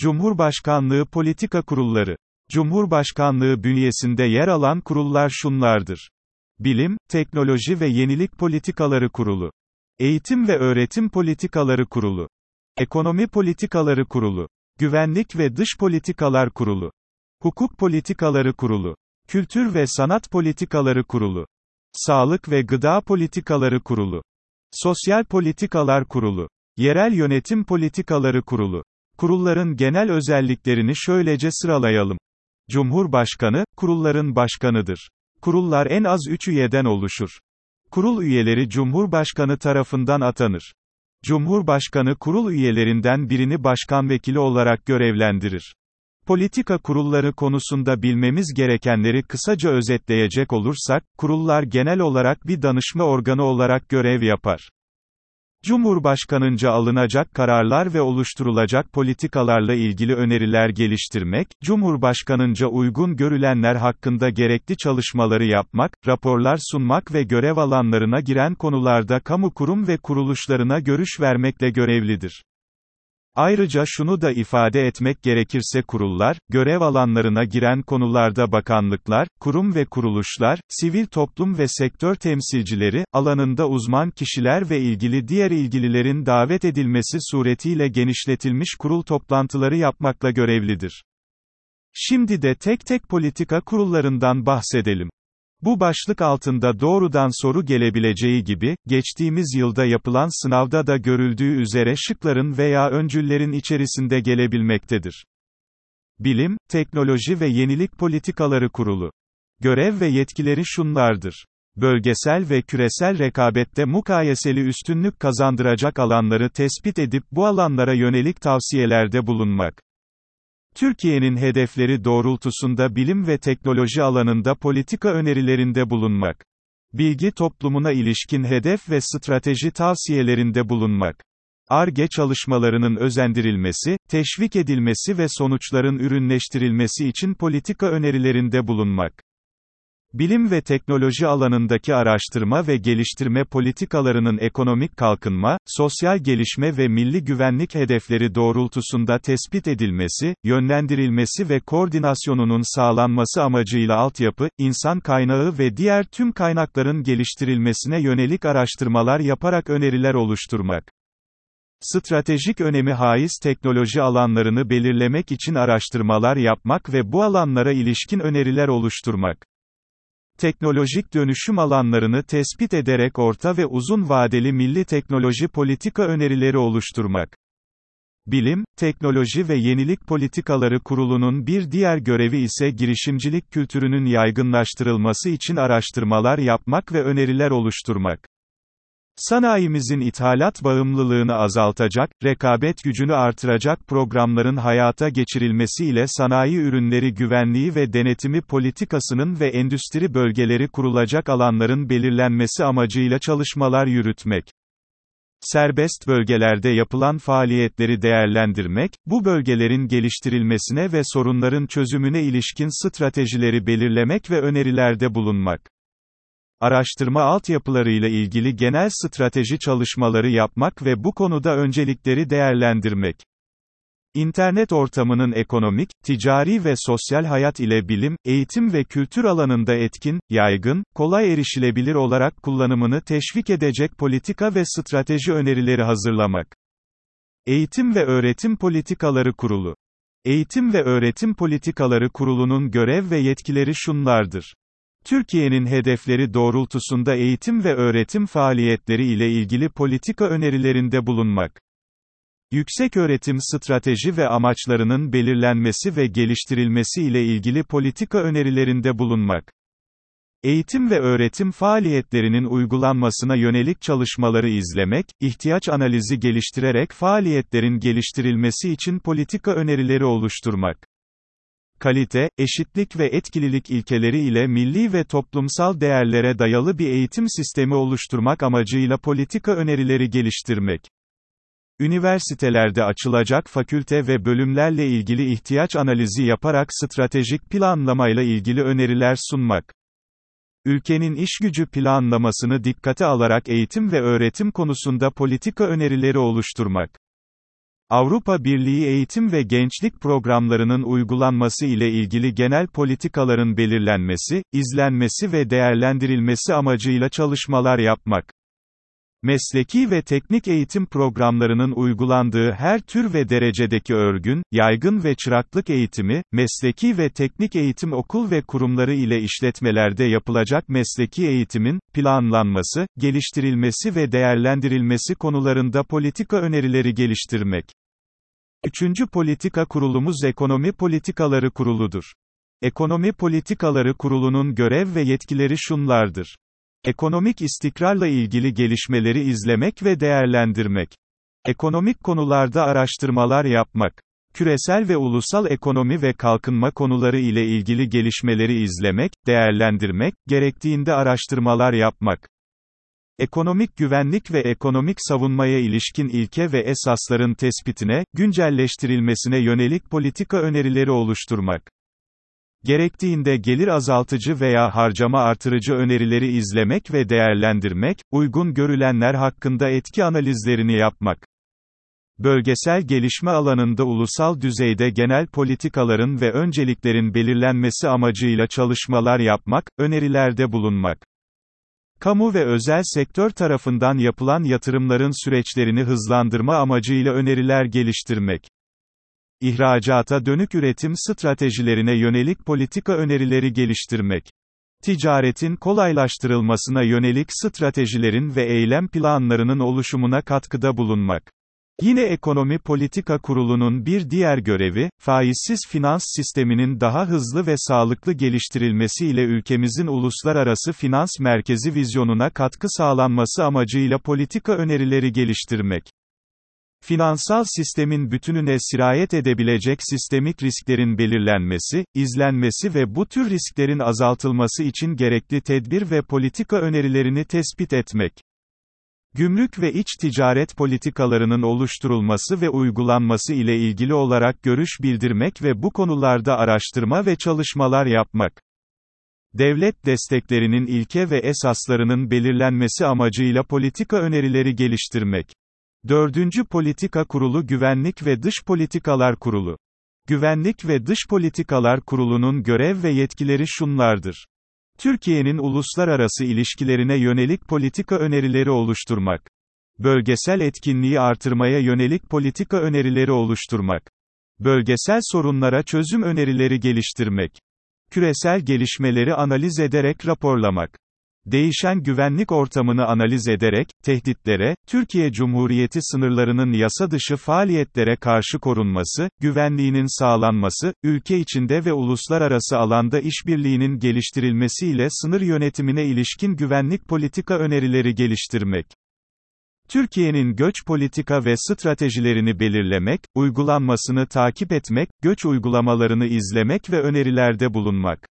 Cumhurbaşkanlığı Politika Kurulları Cumhurbaşkanlığı bünyesinde yer alan kurullar şunlardır. Bilim, Teknoloji ve Yenilik Politikaları Kurulu. Eğitim ve Öğretim Politikaları Kurulu. Ekonomi Politikaları Kurulu. Güvenlik ve Dış Politikalar Kurulu. Hukuk Politikaları Kurulu. Kültür ve Sanat Politikaları Kurulu. Sağlık ve Gıda Politikaları Kurulu. Sosyal Politikalar Kurulu. Yerel Yönetim Politikaları Kurulu. Kurulların genel özelliklerini şöylece sıralayalım. Cumhurbaşkanı, kurulların başkanıdır. Kurullar en az 3 üyeden oluşur. Kurul üyeleri Cumhurbaşkanı tarafından atanır. Cumhurbaşkanı kurul üyelerinden birini başkan vekili olarak görevlendirir. Politika kurulları konusunda bilmemiz gerekenleri kısaca özetleyecek olursak, kurullar genel olarak bir danışma organı olarak görev yapar. Cumhurbaşkanınca alınacak kararlar ve oluşturulacak politikalarla ilgili öneriler geliştirmek, Cumhurbaşkanınca uygun görülenler hakkında gerekli çalışmaları yapmak, raporlar sunmak ve görev alanlarına giren konularda kamu kurum ve kuruluşlarına görüş vermekle görevlidir. Ayrıca şunu da ifade etmek gerekirse kurullar, görev alanlarına giren konularda bakanlıklar, kurum ve kuruluşlar, sivil toplum ve sektör temsilcileri, alanında uzman kişiler ve ilgili diğer ilgililerin davet edilmesi suretiyle genişletilmiş kurul toplantıları yapmakla görevlidir. Şimdi de tek tek politika kurullarından bahsedelim. Bu başlık altında doğrudan soru gelebileceği gibi, geçtiğimiz yılda yapılan sınavda da görüldüğü üzere şıkların veya öncüllerin içerisinde gelebilmektedir. Bilim, Teknoloji ve Yenilik Politikaları Kurulu. Görev ve yetkileri şunlardır. Bölgesel ve küresel rekabette mukayeseli üstünlük kazandıracak alanları tespit edip bu alanlara yönelik tavsiyelerde bulunmak. Türkiye'nin hedefleri doğrultusunda bilim ve teknoloji alanında politika önerilerinde bulunmak. Bilgi toplumuna ilişkin hedef ve strateji tavsiyelerinde bulunmak. ARGE çalışmalarının özendirilmesi, teşvik edilmesi ve sonuçların ürünleştirilmesi için politika önerilerinde bulunmak. Bilim ve teknoloji alanındaki araştırma ve geliştirme politikalarının ekonomik kalkınma, sosyal gelişme ve milli güvenlik hedefleri doğrultusunda tespit edilmesi, yönlendirilmesi ve koordinasyonunun sağlanması amacıyla altyapı, insan kaynağı ve diğer tüm kaynakların geliştirilmesine yönelik araştırmalar yaparak öneriler oluşturmak. Stratejik önemi haiz teknoloji alanlarını belirlemek için araştırmalar yapmak ve bu alanlara ilişkin öneriler oluşturmak teknolojik dönüşüm alanlarını tespit ederek orta ve uzun vadeli milli teknoloji politika önerileri oluşturmak. Bilim, Teknoloji ve Yenilik Politikaları Kurulu'nun bir diğer görevi ise girişimcilik kültürünün yaygınlaştırılması için araştırmalar yapmak ve öneriler oluşturmak. Sanayimizin ithalat bağımlılığını azaltacak, rekabet gücünü artıracak programların hayata geçirilmesi ile sanayi ürünleri güvenliği ve denetimi politikasının ve endüstri bölgeleri kurulacak alanların belirlenmesi amacıyla çalışmalar yürütmek. Serbest bölgelerde yapılan faaliyetleri değerlendirmek, bu bölgelerin geliştirilmesine ve sorunların çözümüne ilişkin stratejileri belirlemek ve önerilerde bulunmak araştırma altyapılarıyla ilgili genel strateji çalışmaları yapmak ve bu konuda öncelikleri değerlendirmek. İnternet ortamının ekonomik, ticari ve sosyal hayat ile bilim, eğitim ve kültür alanında etkin, yaygın, kolay erişilebilir olarak kullanımını teşvik edecek politika ve strateji önerileri hazırlamak. Eğitim ve Öğretim Politikaları Kurulu Eğitim ve Öğretim Politikaları Kurulu'nun görev ve yetkileri şunlardır. Türkiye'nin hedefleri doğrultusunda eğitim ve öğretim faaliyetleri ile ilgili politika önerilerinde bulunmak. Yükseköğretim strateji ve amaçlarının belirlenmesi ve geliştirilmesi ile ilgili politika önerilerinde bulunmak. Eğitim ve öğretim faaliyetlerinin uygulanmasına yönelik çalışmaları izlemek, ihtiyaç analizi geliştirerek faaliyetlerin geliştirilmesi için politika önerileri oluşturmak kalite, eşitlik ve etkililik ilkeleri ile milli ve toplumsal değerlere dayalı bir eğitim sistemi oluşturmak amacıyla politika önerileri geliştirmek. Üniversitelerde açılacak fakülte ve bölümlerle ilgili ihtiyaç analizi yaparak stratejik planlamayla ilgili öneriler sunmak. Ülkenin işgücü planlamasını dikkate alarak eğitim ve öğretim konusunda politika önerileri oluşturmak. Avrupa Birliği eğitim ve gençlik programlarının uygulanması ile ilgili genel politikaların belirlenmesi, izlenmesi ve değerlendirilmesi amacıyla çalışmalar yapmak. Mesleki ve teknik eğitim programlarının uygulandığı her tür ve derecedeki örgün, yaygın ve çıraklık eğitimi, mesleki ve teknik eğitim okul ve kurumları ile işletmelerde yapılacak mesleki eğitimin, planlanması, geliştirilmesi ve değerlendirilmesi konularında politika önerileri geliştirmek. Üçüncü politika kurulumuz Ekonomi Politikaları Kuruludur. Ekonomi Politikaları Kurulu'nun görev ve yetkileri şunlardır. Ekonomik istikrarla ilgili gelişmeleri izlemek ve değerlendirmek. Ekonomik konularda araştırmalar yapmak. Küresel ve ulusal ekonomi ve kalkınma konuları ile ilgili gelişmeleri izlemek, değerlendirmek, gerektiğinde araştırmalar yapmak. Ekonomik güvenlik ve ekonomik savunmaya ilişkin ilke ve esasların tespitine, güncelleştirilmesine yönelik politika önerileri oluşturmak. Gerektiğinde gelir azaltıcı veya harcama artırıcı önerileri izlemek ve değerlendirmek, uygun görülenler hakkında etki analizlerini yapmak. Bölgesel gelişme alanında ulusal düzeyde genel politikaların ve önceliklerin belirlenmesi amacıyla çalışmalar yapmak, önerilerde bulunmak. Kamu ve özel sektör tarafından yapılan yatırımların süreçlerini hızlandırma amacıyla öneriler geliştirmek. İhracata dönük üretim stratejilerine yönelik politika önerileri geliştirmek. Ticaretin kolaylaştırılmasına yönelik stratejilerin ve eylem planlarının oluşumuna katkıda bulunmak. Yine Ekonomi Politika Kurulu'nun bir diğer görevi, faizsiz finans sisteminin daha hızlı ve sağlıklı geliştirilmesi ile ülkemizin uluslararası finans merkezi vizyonuna katkı sağlanması amacıyla politika önerileri geliştirmek. Finansal sistemin bütününe sirayet edebilecek sistemik risklerin belirlenmesi, izlenmesi ve bu tür risklerin azaltılması için gerekli tedbir ve politika önerilerini tespit etmek. Gümrük ve iç ticaret politikalarının oluşturulması ve uygulanması ile ilgili olarak görüş bildirmek ve bu konularda araştırma ve çalışmalar yapmak. Devlet desteklerinin ilke ve esaslarının belirlenmesi amacıyla politika önerileri geliştirmek. Dördüncü Politika Kurulu Güvenlik ve Dış Politikalar Kurulu. Güvenlik ve Dış Politikalar Kurulu'nun görev ve yetkileri şunlardır. Türkiye'nin uluslararası ilişkilerine yönelik politika önerileri oluşturmak. Bölgesel etkinliği artırmaya yönelik politika önerileri oluşturmak. Bölgesel sorunlara çözüm önerileri geliştirmek. Küresel gelişmeleri analiz ederek raporlamak. Değişen güvenlik ortamını analiz ederek, tehditlere, Türkiye Cumhuriyeti sınırlarının yasa dışı faaliyetlere karşı korunması, güvenliğinin sağlanması, ülke içinde ve uluslararası alanda işbirliğinin geliştirilmesiyle sınır yönetimine ilişkin güvenlik politika önerileri geliştirmek. Türkiye'nin göç politika ve stratejilerini belirlemek, uygulanmasını takip etmek, göç uygulamalarını izlemek ve önerilerde bulunmak.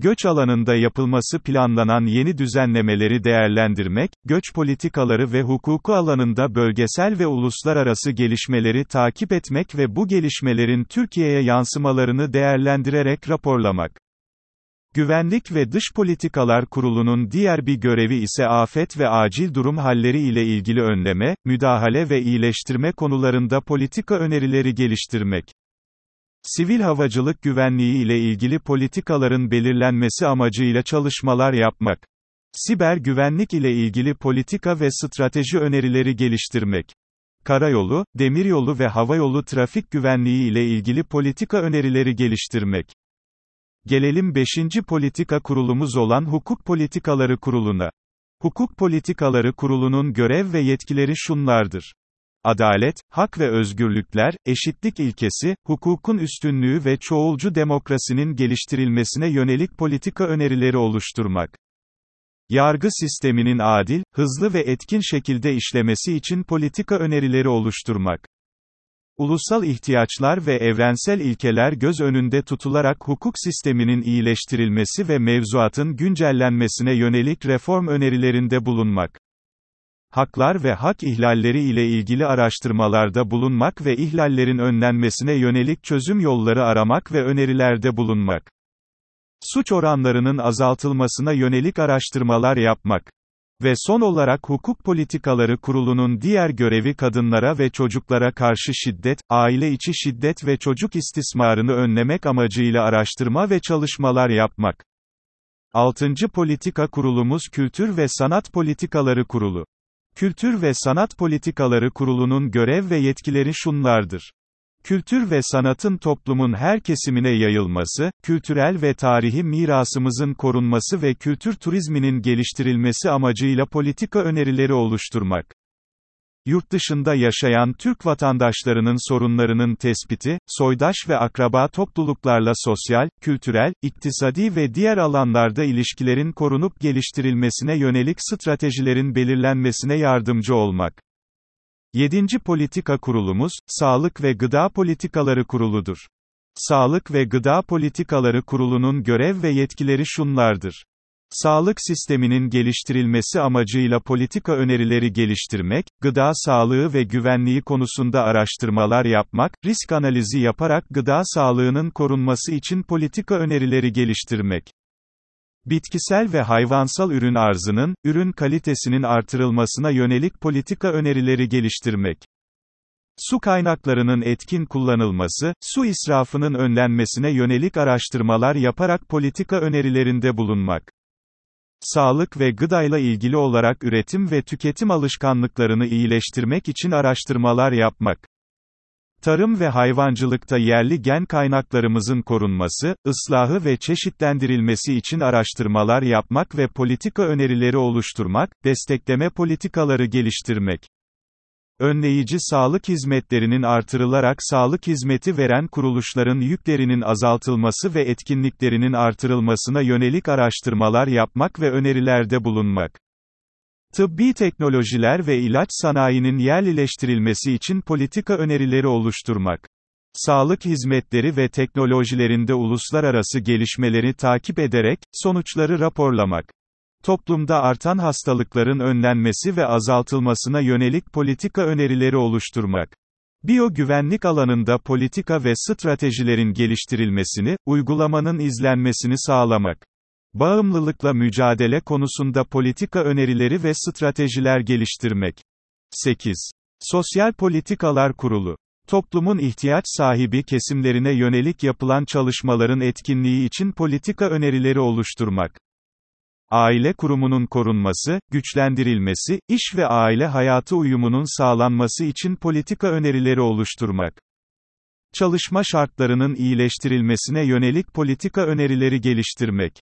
Göç alanında yapılması planlanan yeni düzenlemeleri değerlendirmek, göç politikaları ve hukuku alanında bölgesel ve uluslararası gelişmeleri takip etmek ve bu gelişmelerin Türkiye'ye yansımalarını değerlendirerek raporlamak. Güvenlik ve Dış Politikalar Kurulu'nun diğer bir görevi ise afet ve acil durum halleri ile ilgili önleme, müdahale ve iyileştirme konularında politika önerileri geliştirmek. Sivil havacılık güvenliği ile ilgili politikaların belirlenmesi amacıyla çalışmalar yapmak. Siber güvenlik ile ilgili politika ve strateji önerileri geliştirmek. Karayolu, demiryolu ve havayolu trafik güvenliği ile ilgili politika önerileri geliştirmek. Gelelim 5. politika kurulumuz olan Hukuk Politikaları Kurulu'na. Hukuk Politikaları Kurulu'nun görev ve yetkileri şunlardır. Adalet, hak ve özgürlükler, eşitlik ilkesi, hukukun üstünlüğü ve çoğulcu demokrasinin geliştirilmesine yönelik politika önerileri oluşturmak. Yargı sisteminin adil, hızlı ve etkin şekilde işlemesi için politika önerileri oluşturmak. Ulusal ihtiyaçlar ve evrensel ilkeler göz önünde tutularak hukuk sisteminin iyileştirilmesi ve mevzuatın güncellenmesine yönelik reform önerilerinde bulunmak haklar ve hak ihlalleri ile ilgili araştırmalarda bulunmak ve ihlallerin önlenmesine yönelik çözüm yolları aramak ve önerilerde bulunmak. Suç oranlarının azaltılmasına yönelik araştırmalar yapmak. Ve son olarak Hukuk Politikaları Kurulu'nun diğer görevi kadınlara ve çocuklara karşı şiddet, aile içi şiddet ve çocuk istismarını önlemek amacıyla araştırma ve çalışmalar yapmak. 6. Politika Kurulumuz Kültür ve Sanat Politikaları Kurulu. Kültür ve Sanat Politikaları Kurulu'nun görev ve yetkileri şunlardır. Kültür ve sanatın toplumun her kesimine yayılması, kültürel ve tarihi mirasımızın korunması ve kültür turizminin geliştirilmesi amacıyla politika önerileri oluşturmak. Yurt dışında yaşayan Türk vatandaşlarının sorunlarının tespiti, soydaş ve akraba topluluklarla sosyal, kültürel, iktisadi ve diğer alanlarda ilişkilerin korunup geliştirilmesine yönelik stratejilerin belirlenmesine yardımcı olmak. 7. Politika Kurulumuz, Sağlık ve Gıda Politikaları Kuruludur. Sağlık ve Gıda Politikaları Kurulu'nun görev ve yetkileri şunlardır. Sağlık sisteminin geliştirilmesi amacıyla politika önerileri geliştirmek, gıda sağlığı ve güvenliği konusunda araştırmalar yapmak, risk analizi yaparak gıda sağlığının korunması için politika önerileri geliştirmek. Bitkisel ve hayvansal ürün arzının, ürün kalitesinin artırılmasına yönelik politika önerileri geliştirmek. Su kaynaklarının etkin kullanılması, su israfının önlenmesine yönelik araştırmalar yaparak politika önerilerinde bulunmak. Sağlık ve gıdayla ilgili olarak üretim ve tüketim alışkanlıklarını iyileştirmek için araştırmalar yapmak. Tarım ve hayvancılıkta yerli gen kaynaklarımızın korunması, ıslahı ve çeşitlendirilmesi için araştırmalar yapmak ve politika önerileri oluşturmak, destekleme politikaları geliştirmek. Önleyici sağlık hizmetlerinin artırılarak sağlık hizmeti veren kuruluşların yüklerinin azaltılması ve etkinliklerinin artırılmasına yönelik araştırmalar yapmak ve önerilerde bulunmak. Tıbbi teknolojiler ve ilaç sanayinin yerlileştirilmesi için politika önerileri oluşturmak. Sağlık hizmetleri ve teknolojilerinde uluslararası gelişmeleri takip ederek, sonuçları raporlamak. Toplumda artan hastalıkların önlenmesi ve azaltılmasına yönelik politika önerileri oluşturmak. Biyo-güvenlik alanında politika ve stratejilerin geliştirilmesini, uygulamanın izlenmesini sağlamak. Bağımlılıkla mücadele konusunda politika önerileri ve stratejiler geliştirmek. 8. Sosyal Politikalar Kurulu. Toplumun ihtiyaç sahibi kesimlerine yönelik yapılan çalışmaların etkinliği için politika önerileri oluşturmak. Aile kurumunun korunması, güçlendirilmesi, iş ve aile hayatı uyumunun sağlanması için politika önerileri oluşturmak. Çalışma şartlarının iyileştirilmesine yönelik politika önerileri geliştirmek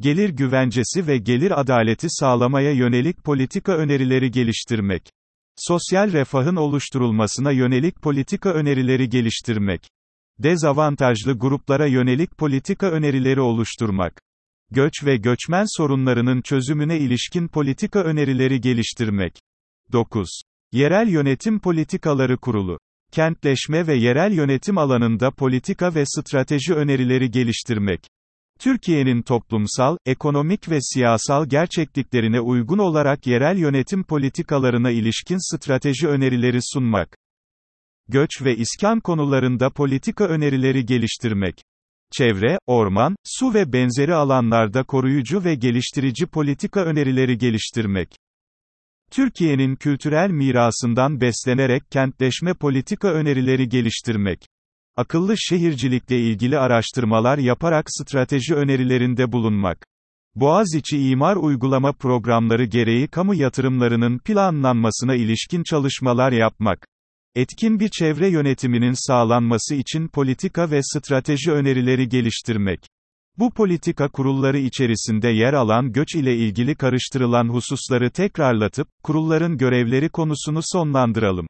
gelir güvencesi ve gelir adaleti sağlamaya yönelik politika önerileri geliştirmek. Sosyal refahın oluşturulmasına yönelik politika önerileri geliştirmek. Dezavantajlı gruplara yönelik politika önerileri oluşturmak. Göç ve göçmen sorunlarının çözümüne ilişkin politika önerileri geliştirmek. 9. Yerel Yönetim Politikaları Kurulu. Kentleşme ve yerel yönetim alanında politika ve strateji önerileri geliştirmek. Türkiye'nin toplumsal, ekonomik ve siyasal gerçekliklerine uygun olarak yerel yönetim politikalarına ilişkin strateji önerileri sunmak. Göç ve iskan konularında politika önerileri geliştirmek. Çevre, orman, su ve benzeri alanlarda koruyucu ve geliştirici politika önerileri geliştirmek. Türkiye'nin kültürel mirasından beslenerek kentleşme politika önerileri geliştirmek akıllı şehircilikle ilgili araştırmalar yaparak strateji önerilerinde bulunmak. Boğaziçi İmar Uygulama Programları gereği kamu yatırımlarının planlanmasına ilişkin çalışmalar yapmak. Etkin bir çevre yönetiminin sağlanması için politika ve strateji önerileri geliştirmek. Bu politika kurulları içerisinde yer alan göç ile ilgili karıştırılan hususları tekrarlatıp, kurulların görevleri konusunu sonlandıralım.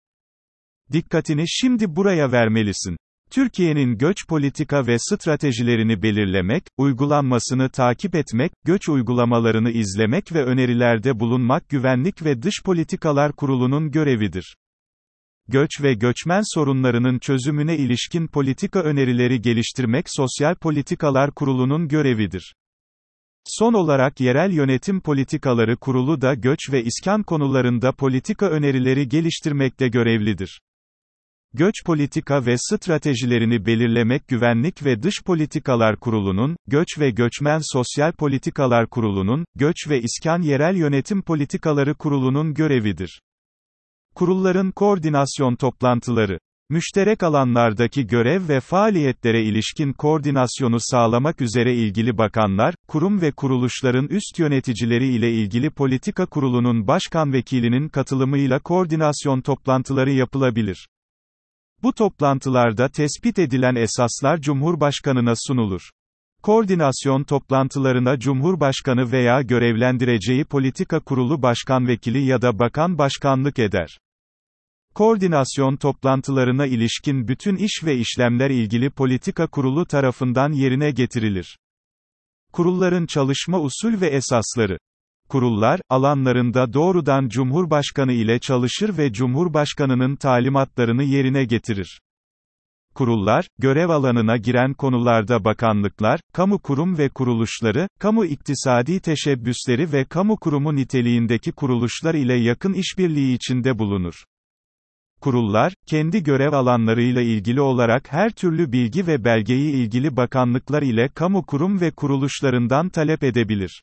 Dikkatini şimdi buraya vermelisin. Türkiye'nin göç politika ve stratejilerini belirlemek, uygulanmasını takip etmek, göç uygulamalarını izlemek ve önerilerde bulunmak Güvenlik ve Dış Politikalar Kurulu'nun görevidir. Göç ve göçmen sorunlarının çözümüne ilişkin politika önerileri geliştirmek Sosyal Politikalar Kurulu'nun görevidir. Son olarak Yerel Yönetim Politikaları Kurulu da göç ve iskan konularında politika önerileri geliştirmekte görevlidir. Göç politika ve stratejilerini belirlemek Güvenlik ve Dış Politikalar Kurulu'nun, Göç ve Göçmen Sosyal Politikalar Kurulu'nun, Göç ve İskan Yerel Yönetim Politikaları Kurulu'nun görevidir. Kurulların koordinasyon toplantıları Müşterek alanlardaki görev ve faaliyetlere ilişkin koordinasyonu sağlamak üzere ilgili bakanlar, kurum ve kuruluşların üst yöneticileri ile ilgili politika kurulunun başkan vekilinin katılımıyla koordinasyon toplantıları yapılabilir. Bu toplantılarda tespit edilen esaslar Cumhurbaşkanına sunulur. Koordinasyon toplantılarına Cumhurbaşkanı veya görevlendireceği politika kurulu başkan vekili ya da bakan başkanlık eder. Koordinasyon toplantılarına ilişkin bütün iş ve işlemler ilgili politika kurulu tarafından yerine getirilir. Kurulların çalışma usul ve esasları Kurullar, alanlarında doğrudan Cumhurbaşkanı ile çalışır ve Cumhurbaşkanının talimatlarını yerine getirir. Kurullar, görev alanına giren konularda bakanlıklar, kamu kurum ve kuruluşları, kamu iktisadi teşebbüsleri ve kamu kurumu niteliğindeki kuruluşlar ile yakın işbirliği içinde bulunur. Kurullar, kendi görev alanlarıyla ilgili olarak her türlü bilgi ve belgeyi ilgili bakanlıklar ile kamu kurum ve kuruluşlarından talep edebilir.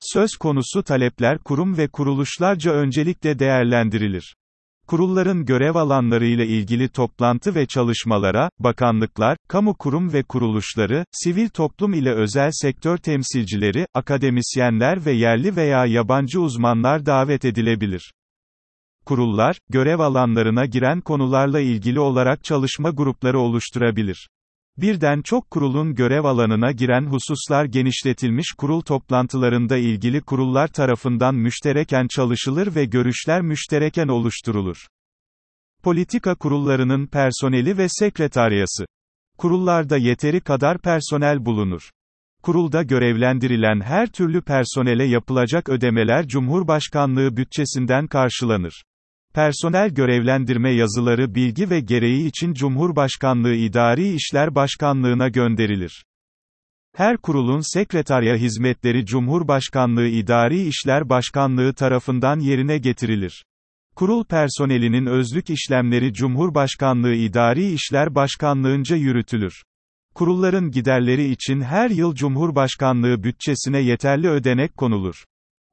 Söz konusu talepler kurum ve kuruluşlarca öncelikle değerlendirilir. Kurulların görev alanlarıyla ilgili toplantı ve çalışmalara, bakanlıklar, kamu kurum ve kuruluşları, sivil toplum ile özel sektör temsilcileri, akademisyenler ve yerli veya yabancı uzmanlar davet edilebilir. Kurullar, görev alanlarına giren konularla ilgili olarak çalışma grupları oluşturabilir. Birden çok kurulun görev alanına giren hususlar genişletilmiş kurul toplantılarında ilgili kurullar tarafından müştereken çalışılır ve görüşler müştereken oluşturulur. Politika kurullarının personeli ve sekreteriyası. Kurullarda yeteri kadar personel bulunur. Kurulda görevlendirilen her türlü personele yapılacak ödemeler Cumhurbaşkanlığı bütçesinden karşılanır. Personel görevlendirme yazıları bilgi ve gereği için Cumhurbaşkanlığı İdari İşler Başkanlığına gönderilir. Her kurulun sekreterya hizmetleri Cumhurbaşkanlığı İdari İşler Başkanlığı tarafından yerine getirilir. Kurul personelinin özlük işlemleri Cumhurbaşkanlığı İdari İşler Başkanlığınca yürütülür. Kurulların giderleri için her yıl Cumhurbaşkanlığı bütçesine yeterli ödenek konulur.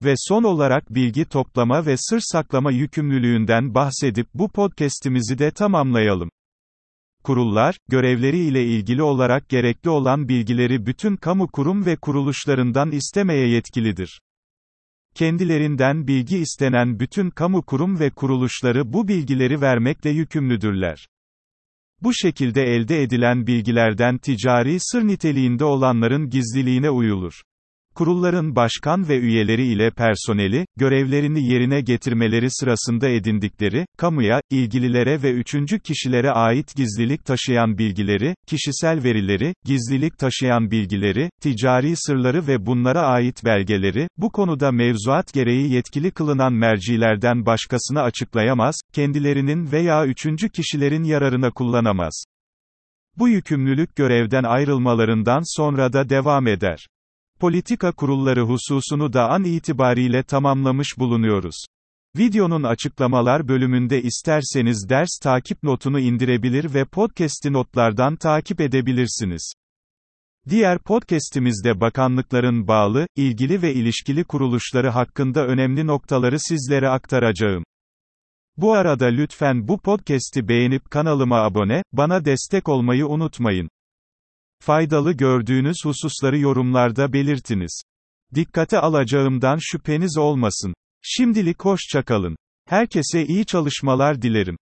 Ve son olarak bilgi toplama ve sır saklama yükümlülüğünden bahsedip bu podcast'imizi de tamamlayalım. Kurullar, görevleri ile ilgili olarak gerekli olan bilgileri bütün kamu kurum ve kuruluşlarından istemeye yetkilidir. Kendilerinden bilgi istenen bütün kamu kurum ve kuruluşları bu bilgileri vermekle yükümlüdürler. Bu şekilde elde edilen bilgilerden ticari sır niteliğinde olanların gizliliğine uyulur. Kurulların başkan ve üyeleri ile personeli, görevlerini yerine getirmeleri sırasında edindikleri, kamuya, ilgililere ve üçüncü kişilere ait gizlilik taşıyan bilgileri, kişisel verileri, gizlilik taşıyan bilgileri, ticari sırları ve bunlara ait belgeleri, bu konuda mevzuat gereği yetkili kılınan mercilerden başkasına açıklayamaz, kendilerinin veya üçüncü kişilerin yararına kullanamaz. Bu yükümlülük görevden ayrılmalarından sonra da devam eder politika kurulları hususunu da an itibariyle tamamlamış bulunuyoruz. Videonun açıklamalar bölümünde isterseniz ders takip notunu indirebilir ve podcast'i notlardan takip edebilirsiniz. Diğer podcast'imizde bakanlıkların bağlı, ilgili ve ilişkili kuruluşları hakkında önemli noktaları sizlere aktaracağım. Bu arada lütfen bu podcast'i beğenip kanalıma abone, bana destek olmayı unutmayın. Faydalı gördüğünüz hususları yorumlarda belirtiniz. Dikkate alacağımdan şüpheniz olmasın. Şimdilik hoşçakalın. Herkese iyi çalışmalar dilerim.